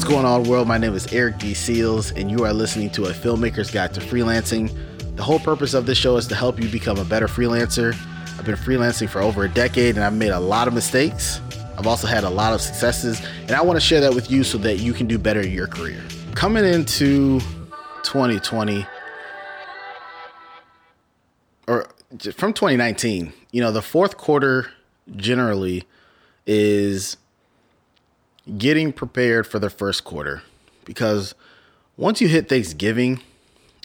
What's going on, world? My name is Eric D. Seals, and you are listening to a filmmaker's guide to freelancing. The whole purpose of this show is to help you become a better freelancer. I've been freelancing for over a decade, and I've made a lot of mistakes. I've also had a lot of successes, and I want to share that with you so that you can do better in your career. Coming into 2020, or from 2019, you know, the fourth quarter generally is getting prepared for the first quarter because once you hit Thanksgiving,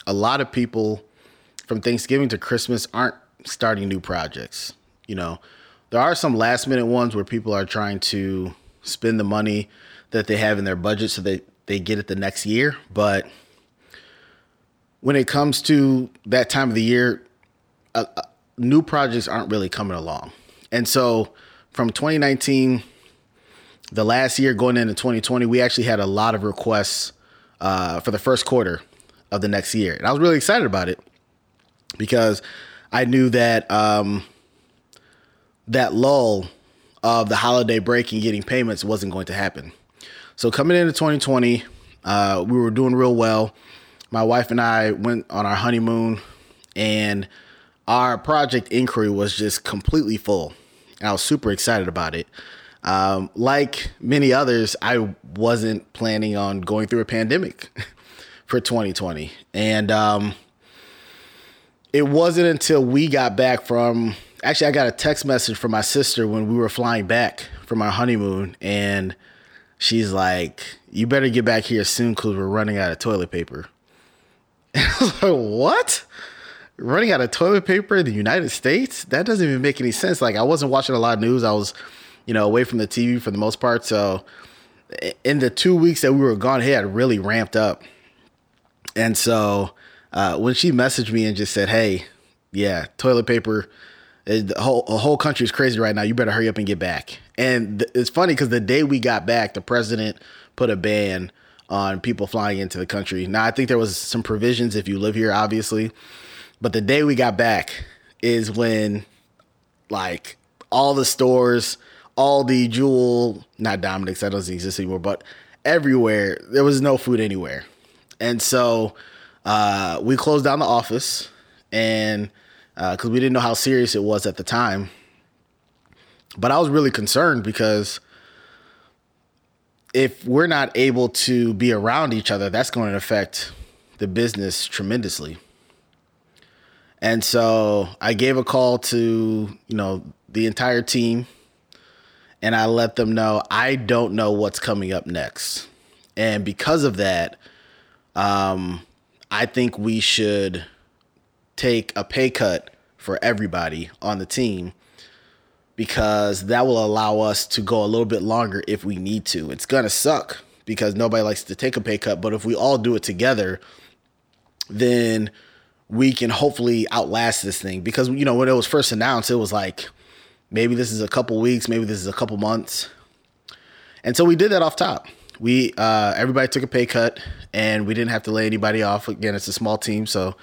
a lot of people from Thanksgiving to Christmas aren't starting new projects. You know, there are some last minute ones where people are trying to spend the money that they have in their budget so they, they get it the next year. But when it comes to that time of the year, uh, uh, new projects aren't really coming along. And so from 2019 the last year going into 2020, we actually had a lot of requests uh, for the first quarter of the next year. And I was really excited about it because I knew that um, that lull of the holiday break and getting payments wasn't going to happen. So coming into 2020, uh, we were doing real well. My wife and I went on our honeymoon, and our project inquiry was just completely full. And I was super excited about it. Um, like many others, I wasn't planning on going through a pandemic for 2020. And um, it wasn't until we got back from, actually, I got a text message from my sister when we were flying back from our honeymoon. And she's like, You better get back here soon because we're running out of toilet paper. And I was like, What? Running out of toilet paper in the United States? That doesn't even make any sense. Like, I wasn't watching a lot of news. I was you know, away from the TV for the most part. So in the two weeks that we were gone, he had really ramped up. And so uh, when she messaged me and just said, "Hey, yeah, toilet paper, eh, the whole the whole country is crazy right now. You better hurry up and get back." And th- it's funny because the day we got back, the president put a ban on people flying into the country. Now I think there was some provisions if you live here, obviously, but the day we got back is when like all the stores Aldi, Jewel, not Dominick's, that doesn't exist anymore, but everywhere, there was no food anywhere. And so uh, we closed down the office and because uh, we didn't know how serious it was at the time. But I was really concerned because if we're not able to be around each other, that's going to affect the business tremendously. And so I gave a call to, you know, the entire team and I let them know I don't know what's coming up next. And because of that, um, I think we should take a pay cut for everybody on the team because that will allow us to go a little bit longer if we need to. It's going to suck because nobody likes to take a pay cut, but if we all do it together, then we can hopefully outlast this thing because you know when it was first announced it was like Maybe this is a couple weeks, maybe this is a couple months. And so we did that off top. We uh, everybody took a pay cut, and we didn't have to lay anybody off. Again, it's a small team, so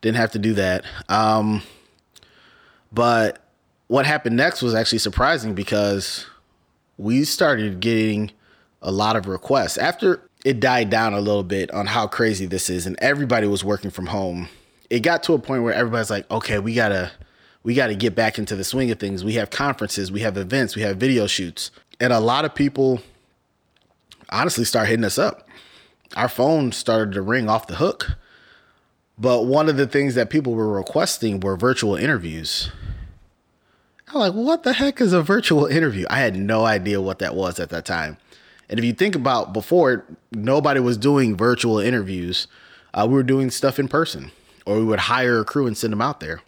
didn't have to do that. Um, but what happened next was actually surprising because we started getting a lot of requests after it died down a little bit on how crazy this is, and everybody was working from home. It got to a point where everybody's like, "Okay, we gotta." We got to get back into the swing of things. We have conferences, we have events, we have video shoots. And a lot of people honestly start hitting us up. Our phone started to ring off the hook. But one of the things that people were requesting were virtual interviews. I'm like, what the heck is a virtual interview? I had no idea what that was at that time. And if you think about before, nobody was doing virtual interviews. Uh, we were doing stuff in person, or we would hire a crew and send them out there.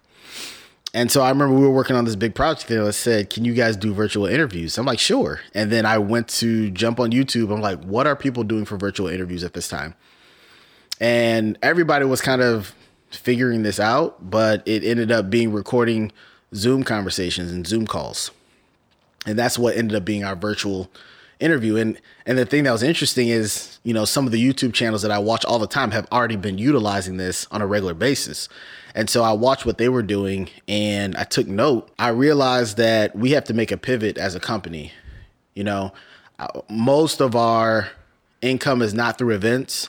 And so I remember we were working on this big project and I said, Can you guys do virtual interviews? I'm like, Sure. And then I went to jump on YouTube. I'm like, What are people doing for virtual interviews at this time? And everybody was kind of figuring this out, but it ended up being recording Zoom conversations and Zoom calls. And that's what ended up being our virtual interview. And and the thing that was interesting is, you know, some of the YouTube channels that I watch all the time have already been utilizing this on a regular basis. And so I watched what they were doing and I took note. I realized that we have to make a pivot as a company. You know, uh, most of our income is not through events,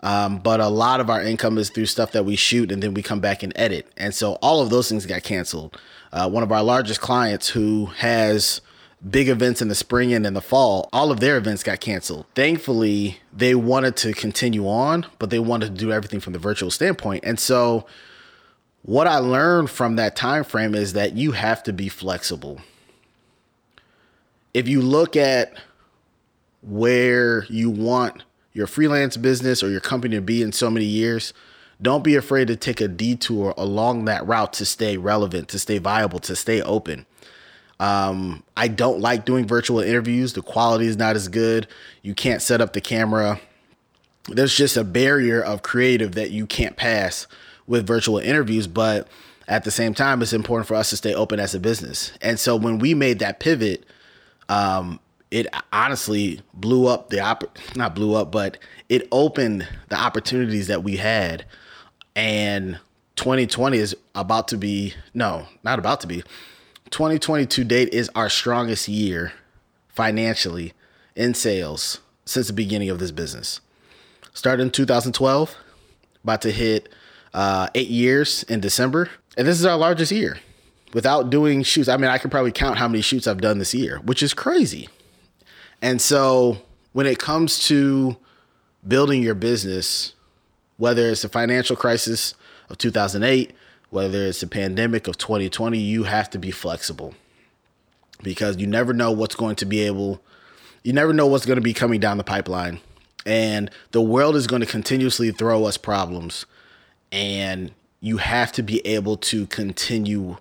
um, but a lot of our income is through stuff that we shoot and then we come back and edit. And so all of those things got canceled. Uh, one of our largest clients who has big events in the spring and in the fall, all of their events got canceled. Thankfully, they wanted to continue on, but they wanted to do everything from the virtual standpoint. And so what I learned from that time frame is that you have to be flexible. If you look at where you want your freelance business or your company to be in so many years, don't be afraid to take a detour along that route to stay relevant, to stay viable, to stay open. Um, I don't like doing virtual interviews. The quality is not as good. You can't set up the camera. There's just a barrier of creative that you can't pass with virtual interviews. But at the same time, it's important for us to stay open as a business. And so when we made that pivot, um, it honestly blew up the op not blew up, but it opened the opportunities that we had. And 2020 is about to be no, not about to be. 2022 date is our strongest year financially in sales since the beginning of this business. Started in 2012, about to hit uh, eight years in December, and this is our largest year without doing shoots. I mean, I can probably count how many shoots I've done this year, which is crazy. And so when it comes to building your business, whether it's the financial crisis of 2008, whether it's the pandemic of 2020, you have to be flexible because you never know what's going to be able, you never know what's going to be coming down the pipeline. And the world is going to continuously throw us problems. And you have to be able to continue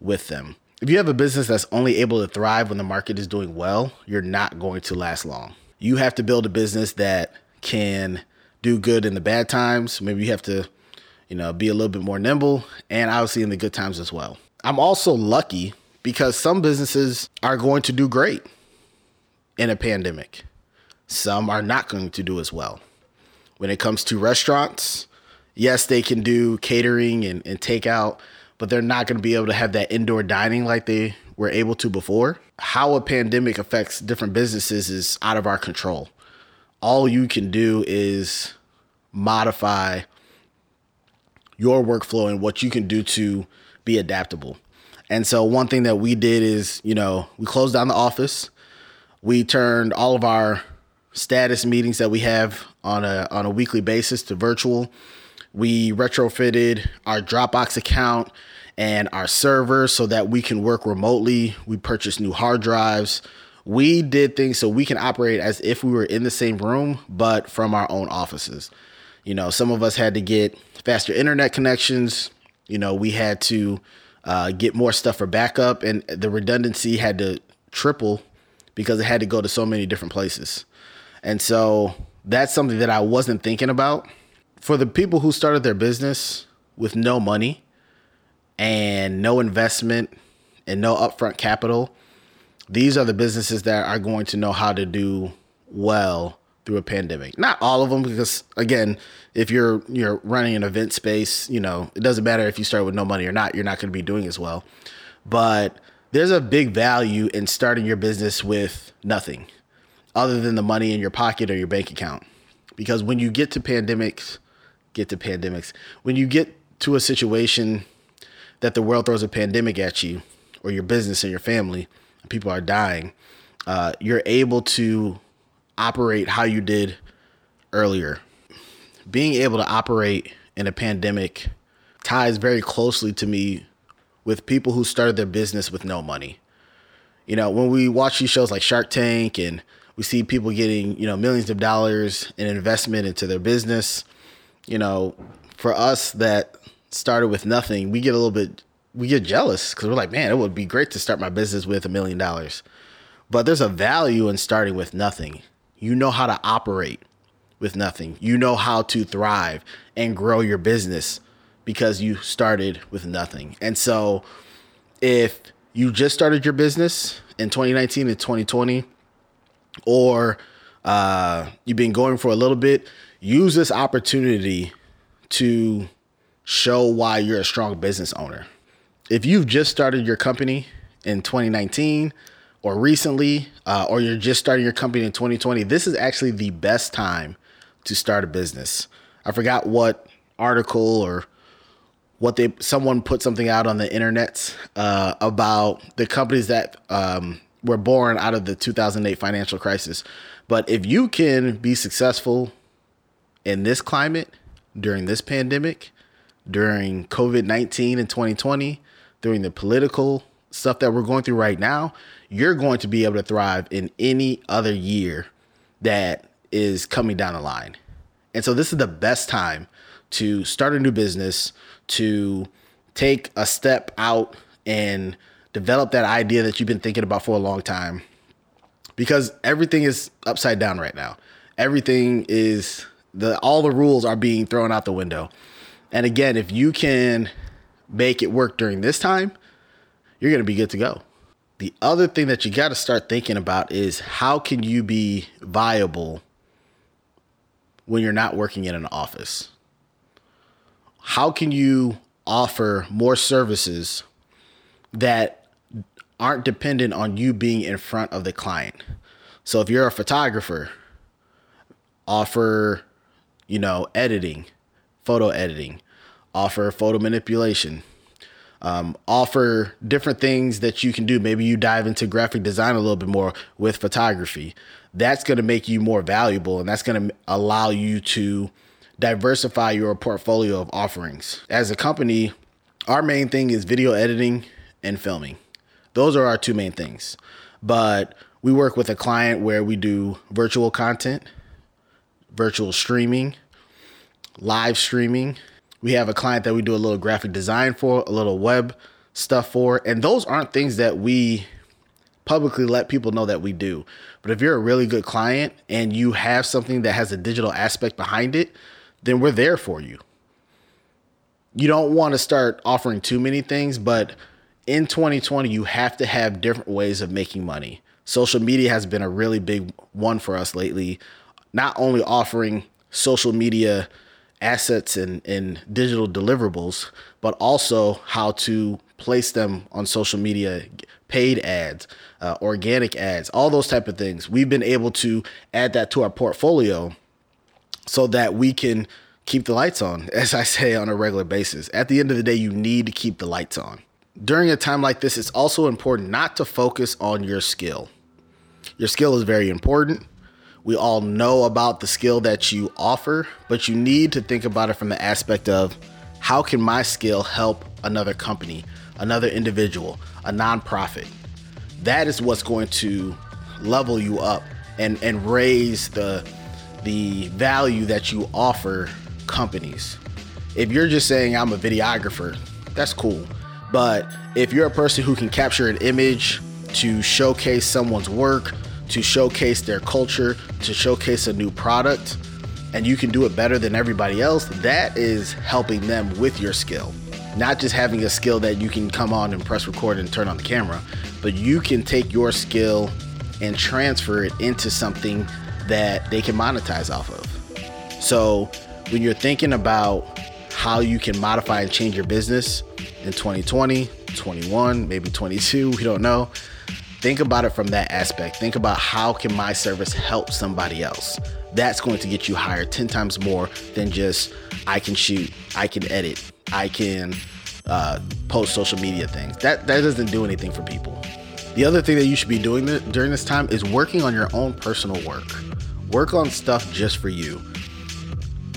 with them. If you have a business that's only able to thrive when the market is doing well, you're not going to last long. You have to build a business that can do good in the bad times. Maybe you have to, you know, be a little bit more nimble and obviously in the good times as well. I'm also lucky because some businesses are going to do great in a pandemic. Some are not going to do as well. When it comes to restaurants, yes, they can do catering and, and takeout, but they're not going to be able to have that indoor dining like they were able to before. How a pandemic affects different businesses is out of our control. All you can do is modify your workflow and what you can do to be adaptable. And so, one thing that we did is, you know, we closed down the office. We turned all of our status meetings that we have on a on a weekly basis to virtual. We retrofitted our Dropbox account and our servers so that we can work remotely. We purchased new hard drives. We did things so we can operate as if we were in the same room, but from our own offices. You know, some of us had to get faster internet connections. You know, we had to uh, get more stuff for backup, and the redundancy had to triple because it had to go to so many different places. And so that's something that I wasn't thinking about. For the people who started their business with no money, and no investment and no upfront capital, these are the businesses that are going to know how to do well through a pandemic. Not all of them, because again, if you're you're running an event space, you know it doesn't matter if you start with no money or not. You're not going to be doing as well. But there's a big value in starting your business with nothing, other than the money in your pocket or your bank account. Because when you get to pandemics, get to pandemics. When you get to a situation that the world throws a pandemic at you or your business and your family, people are dying, uh, you're able to operate how you did earlier. Being able to operate in a pandemic ties very closely to me with people who started their business with no money. You know, when we watch these shows like Shark Tank and we see people getting, you know, millions of dollars in investment into their business, you know, for us that started with nothing, we get a little bit we get jealous because we're like, man, it would be great to start my business with a million dollars. But there's a value in starting with nothing. You know how to operate with nothing. You know how to thrive and grow your business because you started with nothing. And so if you just started your business in 2019 and 2020, or uh, you've been going for a little bit, use this opportunity to show why you're a strong business owner. If you've just started your company in 2019 or recently, uh, or you're just starting your company in 2020, this is actually the best time to start a business. I forgot what article or what they someone put something out on the internet uh, about the companies that um, were born out of the 2008 financial crisis. But if you can be successful in this climate during this pandemic, during COVID 19 in 2020, during the political stuff that we're going through right now, you're going to be able to thrive in any other year that is coming down the line. And so this is the best time to start a new business, to take a step out and develop that idea that you've been thinking about for a long time. Because everything is upside down right now. Everything is the all the rules are being thrown out the window. And again, if you can make it work during this time, you're going to be good to go. The other thing that you got to start thinking about is how can you be viable when you're not working in an office? How can you offer more services that aren't dependent on you being in front of the client? So if you're a photographer, offer, you know, editing, photo editing, offer photo manipulation, um, offer different things that you can do. Maybe you dive into graphic design a little bit more with photography. That's going to make you more valuable and that's going to allow you to diversify your portfolio of offerings. As a company, our main thing is video editing and filming. Those are our two main things. But we work with a client where we do virtual content, virtual streaming, live streaming. We have a client that we do a little graphic design for, a little web stuff for, and those aren't things that we publicly let people know that we do. But if you're a really good client and you have something that has a digital aspect behind it, then we're there for you. You don't want to start offering too many things, but in 2020, you have to have different ways of making money. Social media has been a really big one for us lately, not only offering social media assets and, and digital deliverables, but also how to place them on social media, paid ads, uh, organic ads, all those type of things. We've been able to add that to our portfolio so that we can keep the lights on, as I say on a regular basis. At the end of the day, you need to keep the lights on. During a time like this, it's also important not to focus on your skill. Your skill is very important. We all know about the skill that you offer, but you need to think about it from the aspect of how can my skill help another company, another individual, a nonprofit? That is what's going to level you up and, and raise the the value that you offer companies. If you're just saying I'm a videographer, that's cool. But if you're a person who can capture an image to showcase someone's work, to showcase their culture, to showcase a new product, and you can do it better than everybody else, that is helping them with your skill. Not just having a skill that you can come on and press record and turn on the camera, but you can take your skill and transfer it into something that they can monetize off of. So when you're thinking about how you can modify and change your business in 2020, 21, maybe 22, we don't know think about it from that aspect. Think about how can my service help somebody else? That's going to get you hired 10 times more than just i can shoot i can edit i can uh, post social media things. That that doesn't do anything for people. The other thing that you should be doing during this time is working on your own personal work. Work on stuff just for you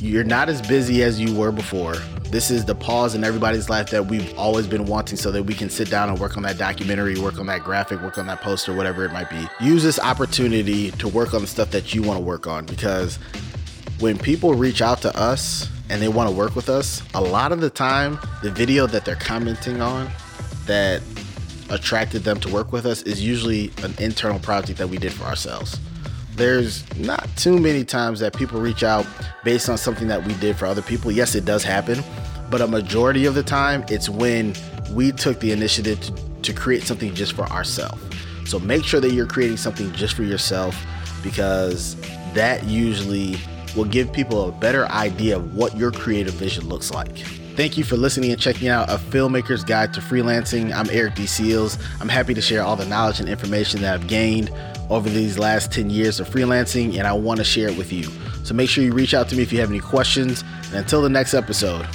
you're not as busy as you were before this is the pause in everybody's life that we've always been wanting so that we can sit down and work on that documentary, work on that graphic, work on that poster, whatever it might be. Use this opportunity to work on the stuff that you want to work on because when people reach out to us and they want to work with us, a lot of the time, the video that they're commenting on that attracted them to work with us is usually an internal project that we did for ourselves there's not too many times that people reach out based on something that we did for other people. Yes, it does happen, but a majority of the time, it's when we took the initiative to, to create something just for ourselves. So make sure that you're creating something just for yourself because that usually will give people a better idea of what your creative vision looks like. Thank you for listening and checking out A Filmmaker's Guide to Freelancing. I'm Eric D. Seals. I'm happy to share all the knowledge and information that I've gained over these last 10 years of freelancing, and I want to share it with you. So make sure you reach out to me if you have any questions. And until the next episode,